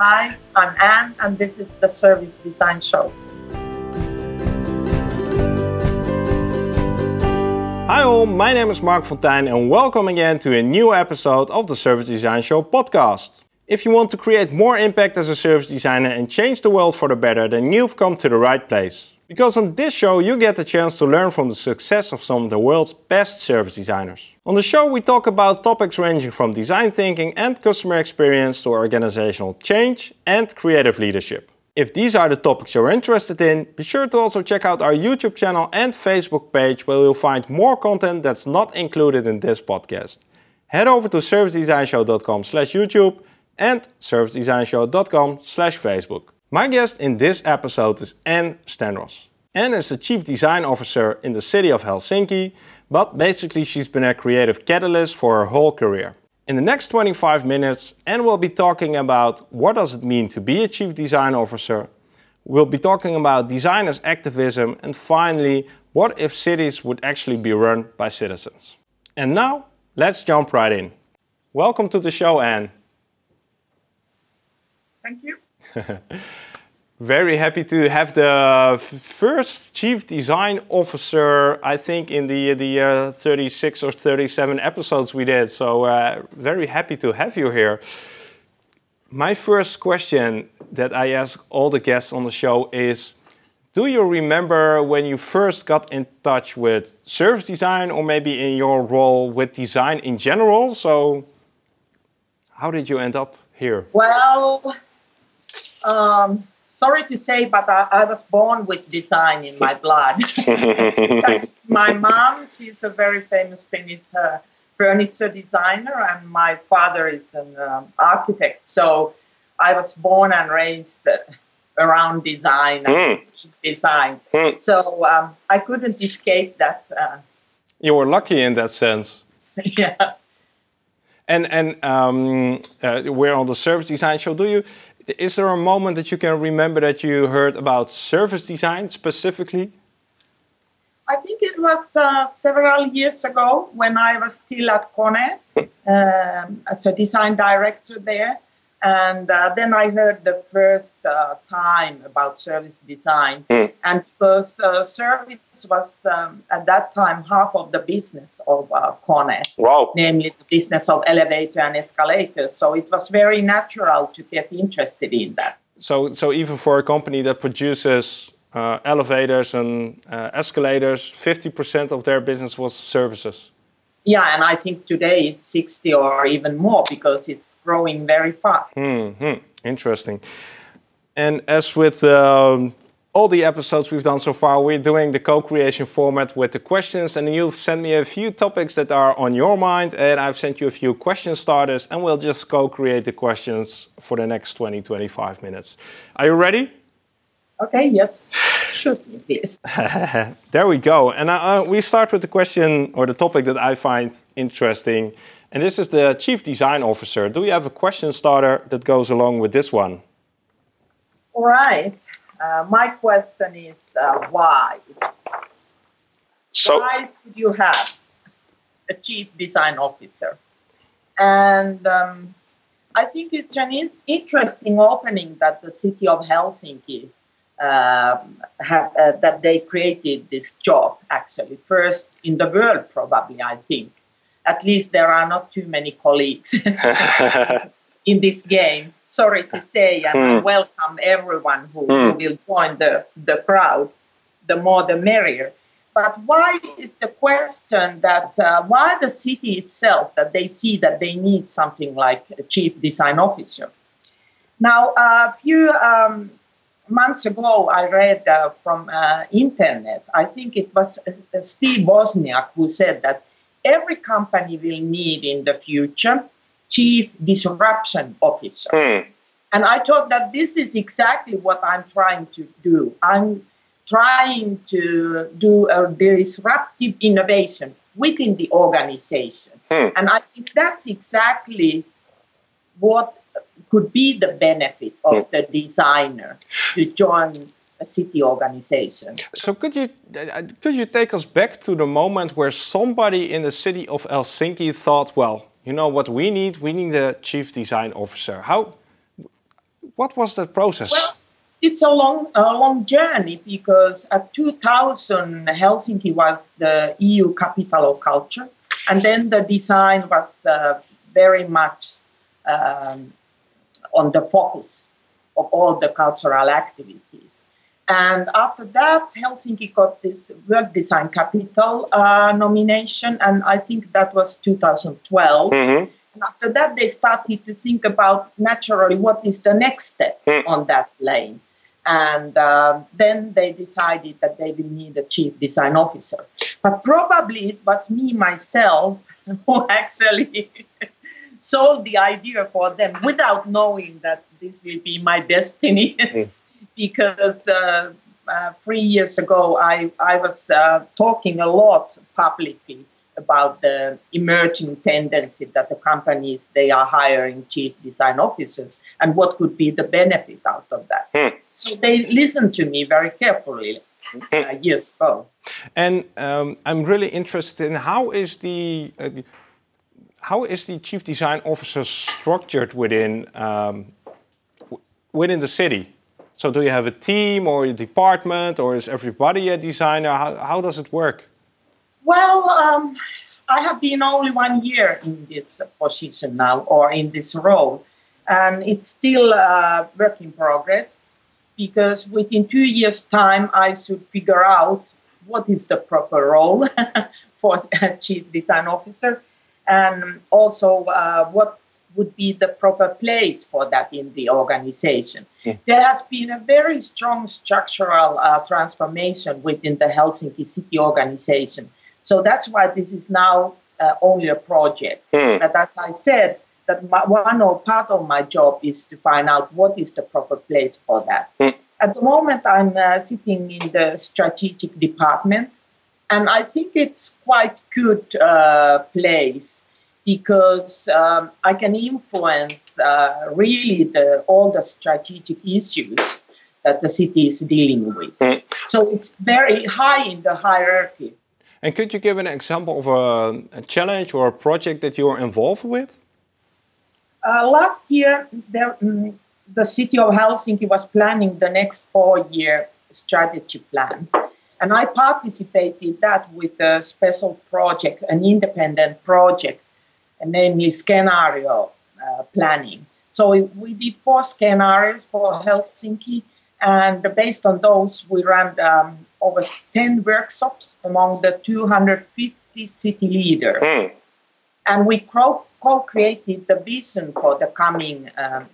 Hi, I'm Anne, and this is the Service Design Show. Hi all, my name is Marc Fonteijn and welcome again to a new episode of the Service Design Show podcast. If you want to create more impact as a service designer and change the world for the better, then you've come to the right place. Because on this show, you get the chance to learn from the success of some of the world's best service designers. On the show, we talk about topics ranging from design thinking and customer experience to organizational change and creative leadership. If these are the topics you're interested in, be sure to also check out our YouTube channel and Facebook page where you'll find more content that's not included in this podcast. Head over to servicedesignshow.com slash YouTube and servicedesignshow.com slash Facebook. My guest in this episode is Anne Stenros. Anne is the Chief Design Officer in the city of Helsinki, but basically she's been a creative catalyst for her whole career. In the next 25 minutes, Anne will be talking about what does it mean to be a Chief Design Officer. We'll be talking about designers activism and finally, what if cities would actually be run by citizens. And now, let's jump right in. Welcome to the show, Anne. Thank you. Very happy to have the first chief design officer, I think, in the the uh, 36 or 37 episodes we did. So uh, very happy to have you here. My first question that I ask all the guests on the show is: Do you remember when you first got in touch with service design, or maybe in your role with design in general? So, how did you end up here? Well, um, sorry to say, but I, I, was born with design in my blood. Thanks to my mom, she's a very famous Finnish uh, furniture designer, and my father is an um, architect. So I was born and raised uh, around design and mm. design. Mm. So um, I couldn't escape that. Uh, you were lucky in that sense. yeah. And and um, uh, we're on the service design show. Do you is there a moment that you can remember that you heard about service design specifically? I think it was uh, several years ago when I was still at Kone um, as a design director there. And uh, then I heard the first uh, time about service design. Mm. And because uh, service was um, at that time half of the business of uh, Kone, wow. namely the business of elevator and escalators. So it was very natural to get interested in that. So, so even for a company that produces uh, elevators and uh, escalators, 50% of their business was services. Yeah, and I think today it's 60 or even more because it's growing very fast. Mm-hmm. Interesting. And as with um, all the episodes we've done so far, we're doing the co-creation format with the questions, and you've sent me a few topics that are on your mind, and I've sent you a few question starters, and we'll just co-create the questions for the next 20, 25 minutes. Are you ready? Okay, yes. Shoot me, please. there we go. And uh, uh, we start with the question or the topic that I find interesting. And this is the Chief Design Officer. Do you have a question starter that goes along with this one? All right. Uh, my question is uh, why? So, why should you have a Chief Design Officer? And um, I think it's an in- interesting opening that the city of Helsinki uh, have, uh, that they created this job actually first in the world probably I think at least there are not too many colleagues in this game. Sorry to say, and mm. I welcome everyone who, mm. who, will join the, the crowd. The more the merrier. But why is the question that uh, why the city itself that they see that they need something like a chief design officer? Now, a few um, months ago, I read uh, from uh, internet. I think it was uh, Steve Bosniak who said that every company will need in the future chief disruption officer. Mm. And I thought that this is exactly what I'm trying to do. I'm trying to do a disruptive innovation within the organization. Mm. And I think that's exactly what could be the benefit of mm. the designer to join a city organization. So could you uh, could you take us back to the moment where somebody in the city of Helsinki thought, well, you know what we need? We need a chief design officer. How What was that process? Well, it's a long, a long journey because at 2000, Helsinki was the EU capital of culture, and then the design was uh, very much um, on the focus of all the cultural activities. And after that, Helsinki got this World Design Capital uh, nomination, and I think that was 2012. Mm-hmm. And after that, they started to think about naturally what is the next step mm. on that lane. And uh, then they decided that they will need a chief design officer. But probably it was me myself who actually sold the idea for them without knowing that this will be my destiny. Mm. Because uh, uh, three years ago, I, I was uh, talking a lot publicly about the emerging tendency that the companies they are hiring chief design officers and what could be the benefit out of that. Hmm. So they listened to me very carefully uh, years ago. And um, I'm really interested in how is the uh, how is the chief design officer structured within um, within the city? So do you have a team or a department, or is everybody a designer? How, how does it work? Well, um, I have been only one year in this position now, or in this role, and it's still a work in progress because within two years' time, I should figure out what is the proper role for a chief design officer, and also uh, what would be the proper place for that in the organization. Yeah. There has been a very strong structural uh, transformation within the Helsinki city organization. So that's why this is now uh, only a project. Mm. But as I said, that my, one or part of my job is to find out what is the proper place for that. Mm. At the moment, I'm uh, sitting in the strategic department, and I think it's quite good uh, place because um, I can influence uh, really the, all the strategic issues that the city is dealing with. Mm. So it's very high in the hierarchy. And could you give an example of a, a challenge or a project that you are involved with? Uh, last year, there, mm, the city of Helsinki was planning the next four-year strategy plan. And I participated in that with a special project, an independent project namely scenario uh, planning. So we did four scenarios for Helsinki, and based on those, we ran um, over 10 workshops among the 250 city leaders. Mm. And we co created the vision for the coming um,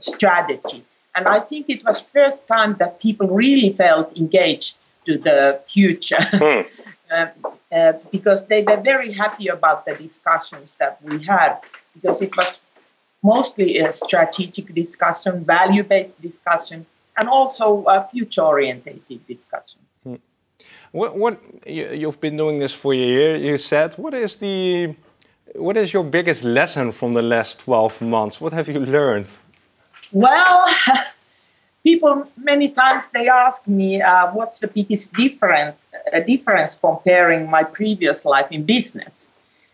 strategy. And I think it was first time that people really felt engaged to the future. Mm. uh, because they were very happy about the discussions that we had because it was mostly a strategic discussion, value based discussion, and also a future oriented discussion. Hmm. What, what you've been doing this for a year, you said. What is the what is your biggest lesson from the last 12 months? What have you learned? Well, people many times they ask me uh, what's the biggest difference uh, difference comparing my previous life in business.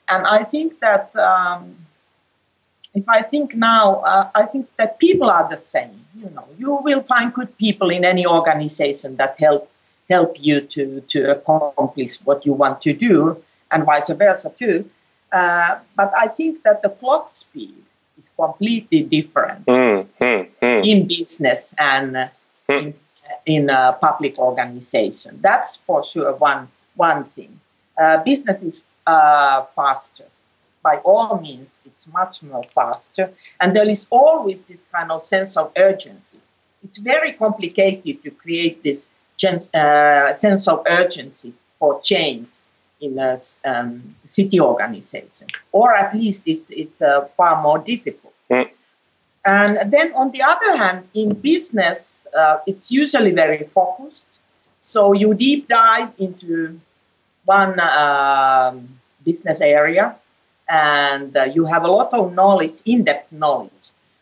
And i think that um, if i think now uh, i think that people are the same you know. You will find good people in any organization that help help you to to accomplish what you want to do and vice versa too. Uh, but i think that the clock speed is completely different mm, mm, mm. in business and uh, in, in a public organization. That's for sure one, one thing. Uh, business is uh, faster. By all means, it's much more faster. And there is always this kind of sense of urgency. It's very complicated to create this gen- uh, sense of urgency for change in a um, city organization, or at least it's it's uh, far more difficult. Mm. And then on the other hand, in business, uh, it's usually very focused. So you deep dive into one um, business area, and uh, you have a lot of knowledge, in-depth knowledge.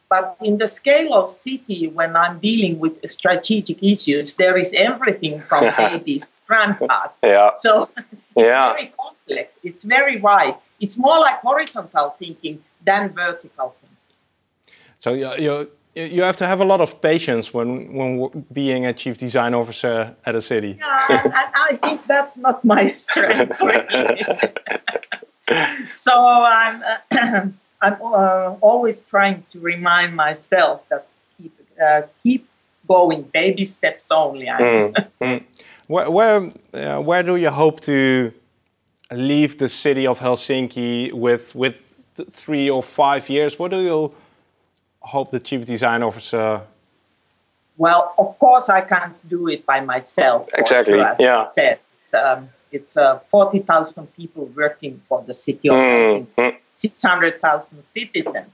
But in the scale of city, when I'm dealing with strategic issues, there is everything from babies grandpas. Yeah. So it's yeah. very complex. It's very wide. It's more like horizontal thinking than vertical thinking. So you, you you have to have a lot of patience when when being a chief design officer at a city. Yeah, and, I think that's not my strength. so I'm uh, I'm uh, always trying to remind myself that keep uh, keep going, baby steps only. Mm, mm. Where where, uh, where do you hope to leave the city of Helsinki with with three or five years? What do you hope the chief design officer? Well, of course, I can't do it by myself. Exactly. As yeah. I said, it's, um, it's uh, 40,000 people working for the city of mm. Helsinki, 600,000 citizens.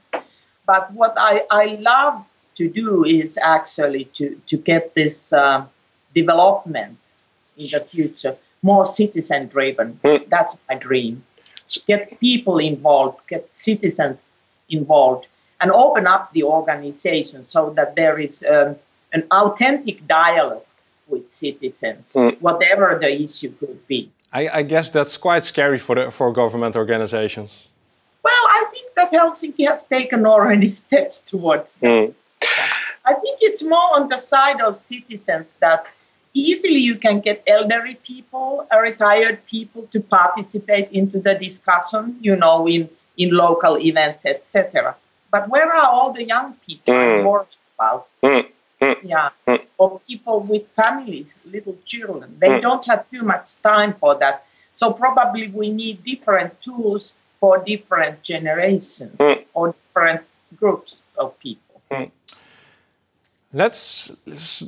But what I, I love to do is actually to, to get this uh, development in the future more citizen driven. Mm. That's my dream. Get people involved, get citizens involved, and open up the organization so that there is um, an authentic dialogue with citizens, mm. whatever the issue could be. I, I, guess that's quite scary for the, for government organizations. Well, I think that Helsinki has taken already steps towards that. Mm. I think it's more on the side of citizens that easily you can get elderly people, uh, retired people to participate into the discussion, you know, in, in local events, etc. But where are all the young people mm. more about? Mm. Yeah, mm. or people with families, little children. They mm. don't have too much time for that. So probably we need different tools for different generations mm. or different groups of people. Let's,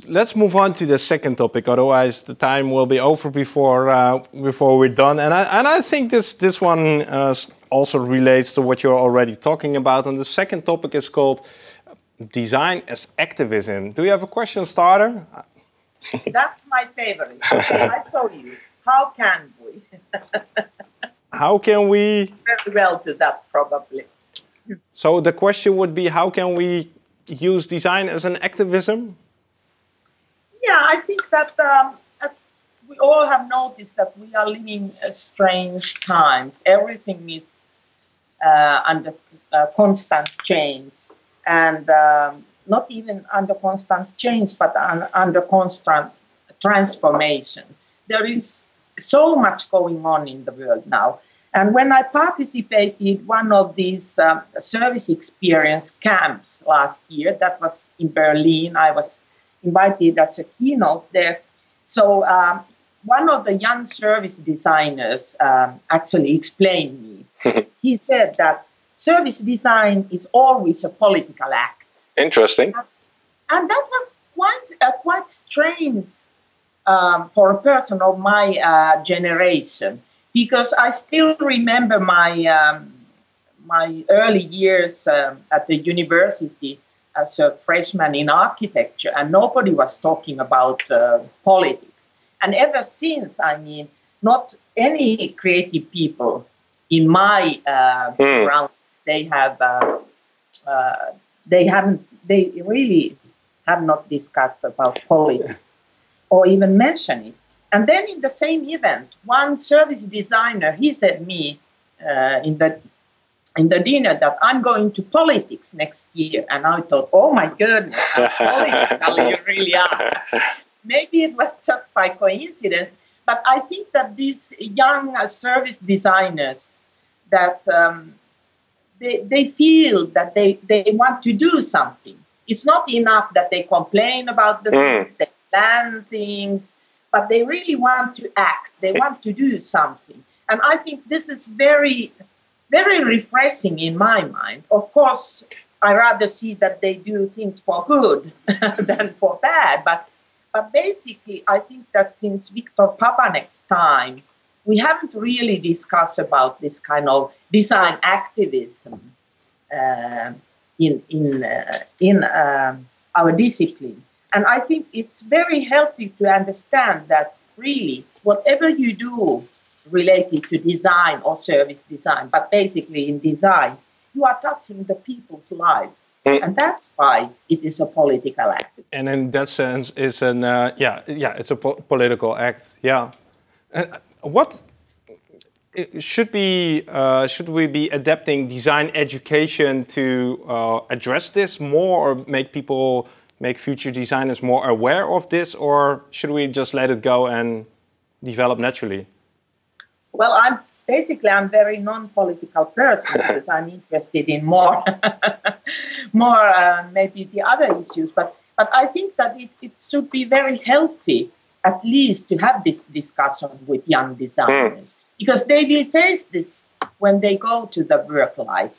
let's move on to the second topic. Otherwise, the time will be over before uh, before we're done. And I and I think this this one uh, also relates to what you're already talking about. And the second topic is called design as activism. Do you have a question starter? That's my favorite. I saw you. How can we? how can we? Very well to that, probably. So the question would be, how can we use design as an activism? Yeah, I think that um, as we all have noticed that we are living strange times. Everything is under uh, constant change, and um, not even under constant change, but un- under constant transformation. There is so much going on in the world now. And when I participated one of these um, service experience camps last year, that was in Berlin, I was invited as a keynote there. So um, one of the young service designers um, actually explained me. he said that service design is always a political act. Interesting. And that was quite uh, quite strange um, for a person of my uh, generation because I still remember my um, my early years um, at the university as a freshman in architecture, and nobody was talking about uh, politics. And ever since, I mean, not any creative people in my uh, mm. they have uh, uh, they haven't they really have not discussed about politics or even mentioned it. And then in the same event, one service designer, he said me uh, in the in the dinner that I'm going to politics next year. And I thought, oh my goodness, how political you really are. Maybe it was just by coincidence, but I think that these young uh, service designers that um, they, they feel that they, they want to do something. It's not enough that they complain about the mm. things, they plan things, but they really want to act, they want to do something. And I think this is very, very refreshing in my mind. Of course, I rather see that they do things for good than for bad, but but basically, I think that since Victor Papanek's time, we haven't really discussed about this kind of design activism uh, in in uh, in uh, our discipline. And I think it's very healthy to understand that really, whatever you do related to design or service design, but basically in design, you are touching the people's lives. Mm. And that's why it is a political act. And in that sense, it's an uh, yeah, yeah, it's a po political act. Yeah. Uh, what should be uh, should we be adapting design education to uh, address this more, or make people make future designers more aware of this, or should we just let it go and develop naturally? Well, I'm basically I'm very non-political person because I'm interested in more, more uh, maybe the other issues. But but I think that it, it should be very healthy, at least, to have this discussion with young designers mm. because they will face this when they go to the work life.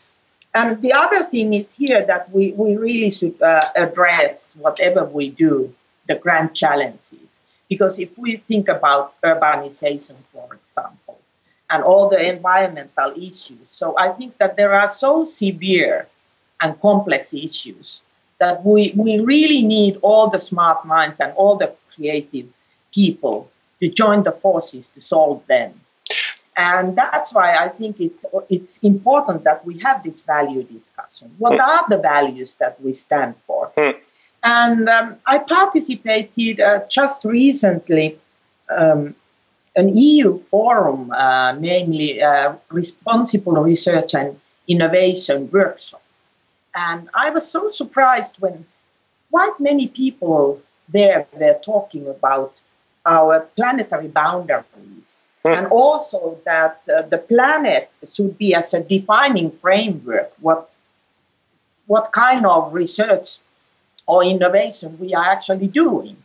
And the other thing is here that we, we really should uh, address whatever we do, the grand challenges. Because if we think about urbanization, for example, and all the environmental issues, so I think that there are so severe and complex issues that we, we really need all the smart minds and all the creative people to join the forces to solve them. And that's why I think it's, it's important that we have this value discussion. What mm. are the values that we stand for? Mm. And um, I participated uh, just recently um, an EU forum, uh, namely uh, Responsible Research and Innovation Workshop. And I was so surprised when quite many people there were talking about our planetary boundaries mm. and also that uh, the planet should be as a defining framework what what kind of research or innovation we are actually doing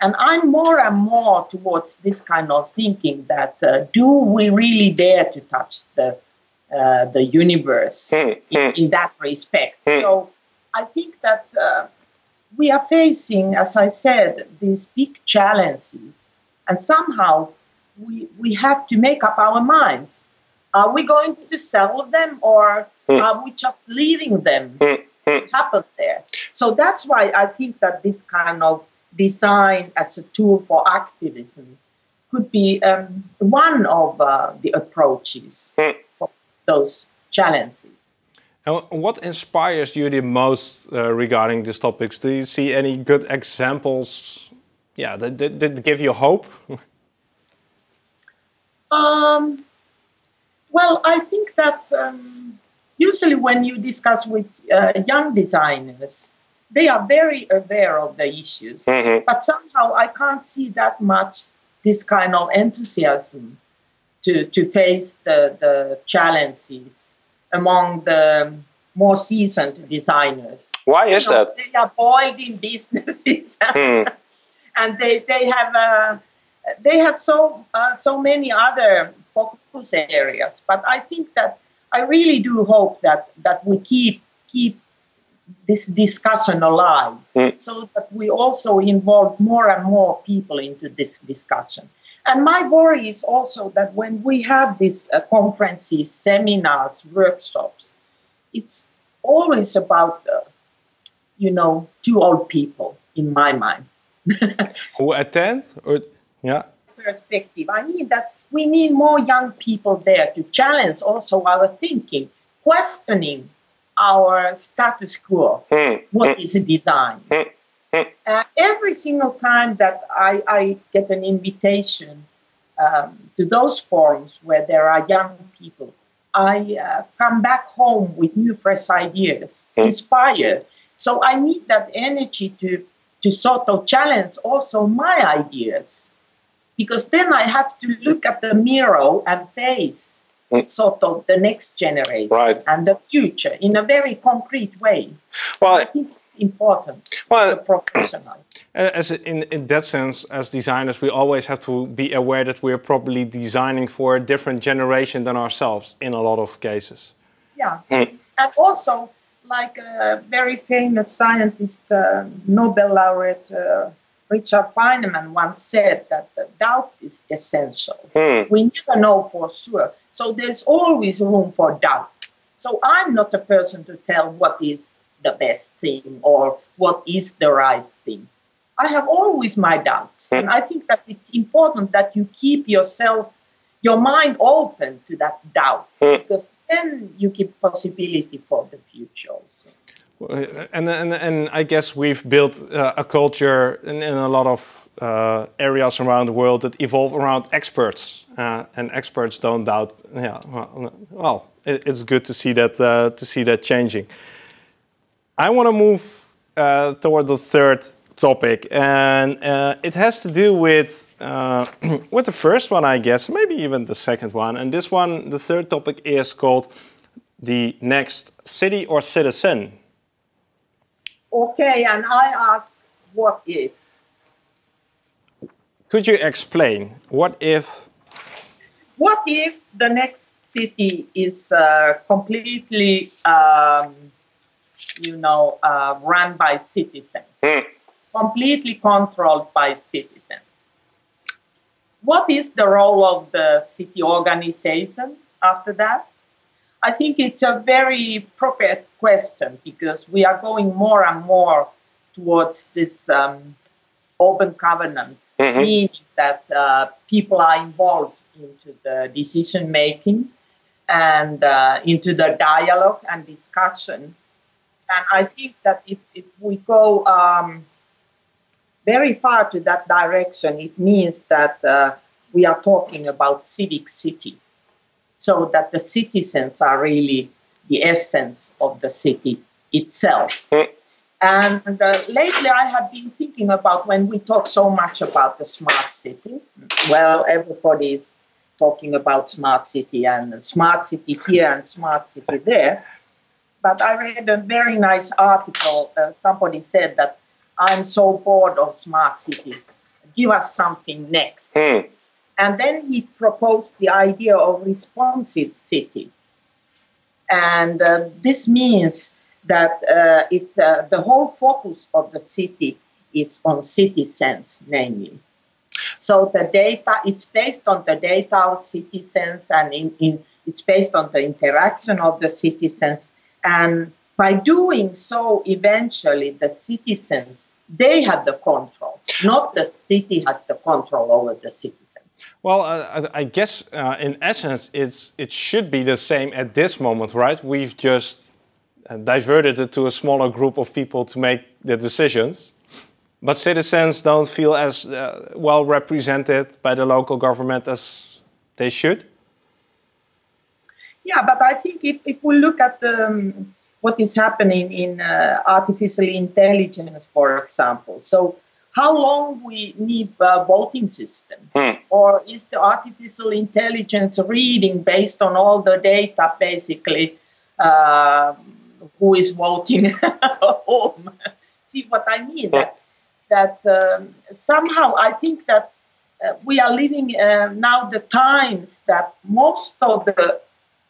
and i'm more and more towards this kind of thinking that uh, do we really dare to touch the uh, the universe mm, in, mm. in, that respect. Mm. So I think that uh, we are facing, as I said, these big challenges, and somehow we, we have to make up our minds. Are we going to solve them or hmm. are we just leaving them hmm. Hmm. happen there? So that's why I think that this kind of design as a tool for activism could be um, one of uh, the approaches for those challenges. And what inspires you the most uh, regarding these topics? Do you see any good examples? Yeah, that, that, that give you hope. um, well, I think that um, usually when you discuss with uh, young designers, they are very aware of the issues, mm -hmm. but somehow I can't see that much this kind of enthusiasm to, to face the, the challenges among the more seasoned designers. Why is you know, that? They are boiled in businesses, hmm. and they they have uh, they have so uh, so many other focus areas. But I think that I really do hope that that we keep keep this discussion alive, hmm. so that we also involve more and more people into this discussion. And my worry is also that when we have these uh, conferences, seminars, workshops, it's always about, uh, you know, two old people in my mind. Who attend? Or, yeah. Perspective. I mean that we need more young people there to challenge also our thinking, questioning our status quo. Mm. What mm. is design? Mm. Uh, every single time that I, I get an invitation um, to those forums where there are young people, I uh, come back home with new, fresh ideas, mm. inspired. So I need that energy to, to sort of challenge also my ideas. Because then I have to look at the mirror and face mm. sort of the next generation right. and the future in a very concrete way. Well, I think important well, professional. As in, in that sense, as designers, we always have to be aware that we're probably designing for a different generation than ourselves in a lot of cases. Yeah, mm. and also like a very famous scientist, uh, Nobel laureate uh, Richard Feynman once said that doubt is essential. Mm. We never know for sure, so there's always room for doubt. So I'm not a person to tell what is the best thing or what is the right thing. I have always my doubts. And I think that it's important that you keep yourself, your mind open to that doubt, hmm. because then you give possibility for the future also. And, and, and I guess we've built uh, a culture in, in a lot of uh, areas around the world that evolve around experts, uh, and experts don't doubt. Yeah, well, well it, it's good to see that uh, to see that changing. I want to move uh, toward the third topic, and uh, it has to do with uh, with the first one, I guess, maybe even the second one. And this one, the third topic, is called the next city or citizen. Okay, and I ask, what if? Could you explain what if? What if the next city is uh, completely, um, you know, uh, run by citizens? Mm completely controlled by citizens. What is the role of the city organization after that? I think it's a very appropriate question because we are going more and more towards this um, open governance, mm-hmm. meaning that uh, people are involved into the decision making and uh, into the dialogue and discussion. And I think that if, if we go um, very far to that direction, it means that uh, we are talking about civic city, so that the citizens are really the essence of the city itself. Hmm. And uh, lately, I have been thinking about when we talk so much about the smart city. Well, everybody is talking about smart city and smart city here and smart city there. But I read a very nice article. Uh, somebody said that I'm so bored of smart city. Give us something next. Hmm. And then he proposed the idea of responsive city. And uh, this means that uh, it, uh, the whole focus of the city is on citizens, namely. So the data, it's based on the data of citizens and in, in, it's based on the interaction of the citizens. And by doing so, eventually the citizens they have the control, not the city has the control over the citizens. Well, uh, I guess uh, in essence, it's it should be the same at this moment, right? We've just uh, diverted it to a smaller group of people to make the decisions, but citizens don't feel as uh, well represented by the local government as they should. Yeah, but I think if, if we look at um, what is happening in uh, artificial intelligence, for example. So, how long we need a voting system, hmm. or is the artificial intelligence reading based on all the data, basically, uh, who is voting home? See what I mean? That, that um, somehow I think that uh, we are living uh, now the times that most of the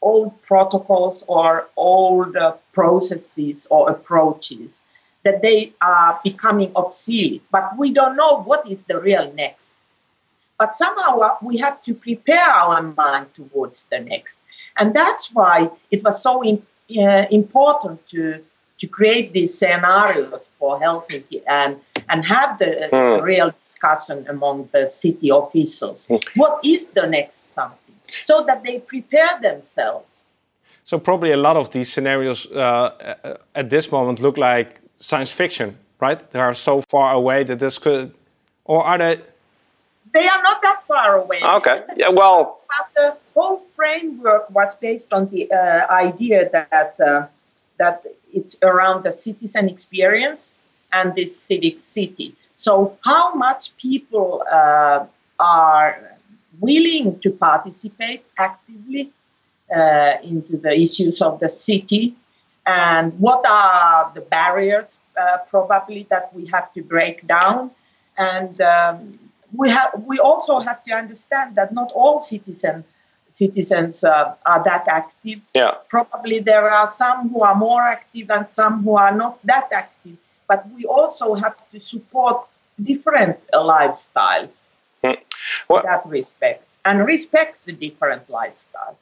old protocols or old uh, processes or approaches that they are becoming obsolete but we don't know what is the real next but somehow uh, we have to prepare our mind towards the next and that's why it was so in, uh, important to to create these scenarios for Helsinki and and have the mm. real discussion among the city officials. What is the next? So that they prepare themselves. So probably a lot of these scenarios uh, at this moment look like science fiction, right? They are so far away that this could, or are they? They are not that far away. Okay. Yeah. Well. But the whole framework was based on the uh, idea that uh, that it's around the citizen experience and this civic city. So how much people uh, are willing to participate actively uh, into the issues of the city. And what are the barriers uh, probably that we have to break down? And um, we have we also have to understand that not all citizens citizens uh, are that active. Yeah. Probably there are some who are more active and some who are not that active. But we also have to support different lifestyles well, that respect and respect the different lifestyles.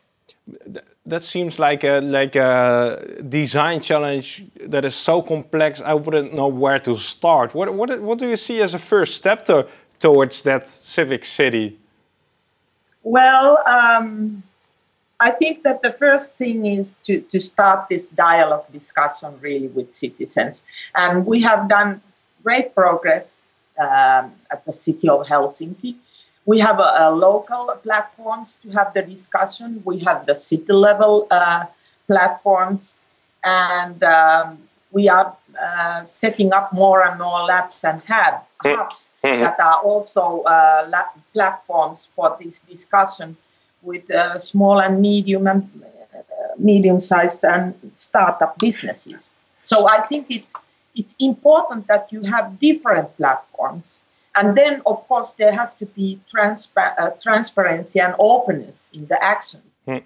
That seems like a like a design challenge that is so complex. I wouldn't know where to start. What what what do you see as a first step to, towards that civic city? Well, um, I think that the first thing is to, to start this dialogue discussion really with citizens. And we have done great progress um, at the city of Helsinki. We have a, a local platforms to have the discussion. We have the city level uh, platforms, and um, we are uh, setting up more and more labs and hub, hmm. hubs mm-hmm. that are also uh, lab platforms for this discussion with uh, small and medium and uh, medium-sized and startup businesses. So I think it's it's important that you have different platforms, and then of course there has to be transpa- uh, transparency and openness in the action. Hmm.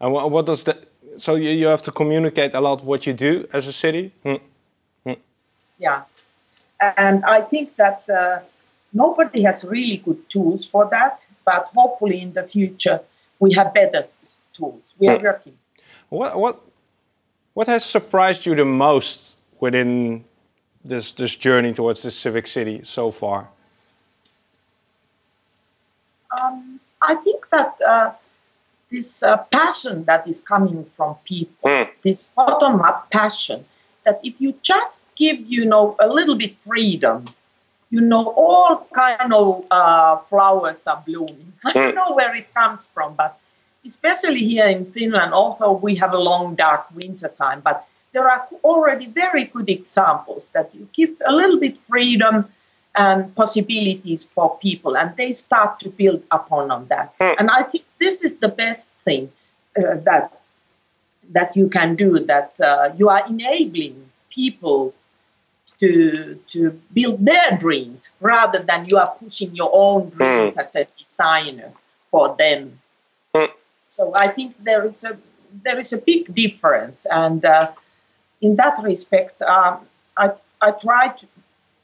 And what does that? So you, you have to communicate a lot what you do as a city. Hmm. Hmm. Yeah, and I think that uh, nobody has really good tools for that, but hopefully in the future we have better tools. We are hmm. working. What what what has surprised you the most within this this journey towards the civic city so far? Um, I think that uh, this uh, passion that is coming from people, mm. this bottom up passion, that if you just give you know a little bit freedom, you know all kind of uh, flowers are blooming. I don't hmm. know where it comes from, but especially here in Finland, although we have a long dark winter time, but there are already very good examples that you give a little bit freedom and possibilities for people, and they start to build upon on that. Mm. And I think this is the best thing uh, that that you can do. That uh, you are enabling people to to build their dreams rather than you are pushing your own dreams mm. as a designer for them. Mm. So I think there is a there is a big difference, and uh, in that respect, um, I I try to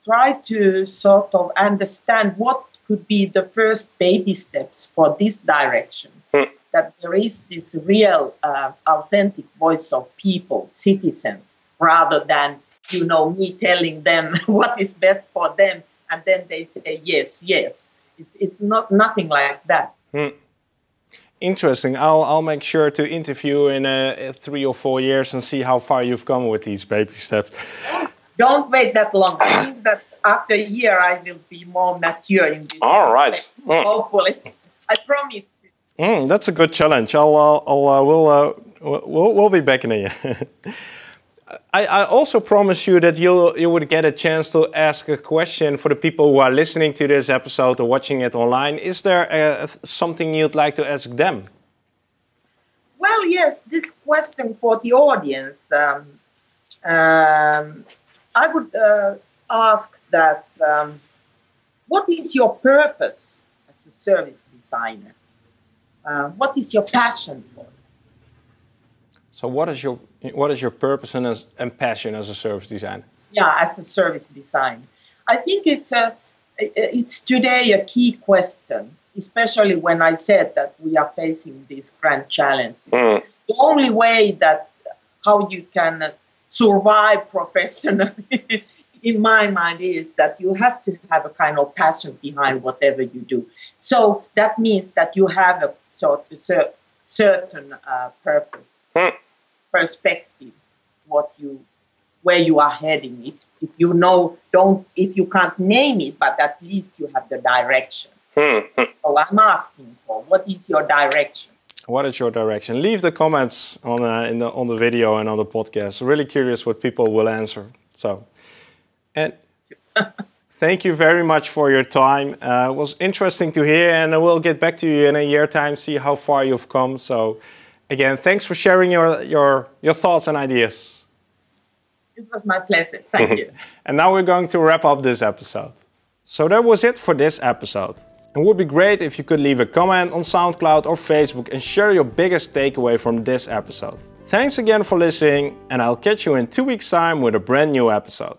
try to sort of understand what could be the first baby steps for this direction. Mm. That there is this real, uh, authentic voice of people, citizens, rather than you know me telling them what is best for them, and then they say yes, yes. It's it's not nothing like that. Mm. Interesting. I'll I'll make sure to interview in uh, three or four years and see how far you've come with these baby steps. Don't wait that long. I think that after a year I will be more mature in this. All right. Mm. Hopefully, I promise. Mm, that's a good challenge. I'll uh, I'll uh, we'll, uh, we'll we'll be back in a year. I, I, also promise you that you'll you would get a chance to ask a question for the people who are listening to this episode or watching it online. Is there a, something you'd like to ask them? Well, yes, this question for the audience. Um, um, I would uh, ask that um, what is your purpose as a service designer? Uh, what is your passion for? So, what is your what is your purpose and, as, and passion as a service designer? Yeah, as a service designer, I think it's a it's today a key question, especially when I said that we are facing these grand challenges. Mm. The only way that how you can survive professionally, in my mind, is that you have to have a kind of passion behind whatever you do. So that means that you have a sort of certain uh, purpose. Mm perspective what you where you are heading it if you know don't if you can't name it but at least you have the direction hmm. so i'm asking for what is your direction what is your direction leave the comments on uh, in the on the video and on the podcast really curious what people will answer so and thank you very much for your time uh, it was interesting to hear and i will get back to you in a year time see how far you've come so again, thanks for sharing your, your, your thoughts and ideas. It was my pleasure. Thank you. and now we're going to wrap up this episode. So that was it for this episode. It would be great if you could leave a comment on SoundCloud or Facebook and share your biggest takeaway from this episode. Thanks again for listening, and I'll catch you in two weeks' time with a brand new episode.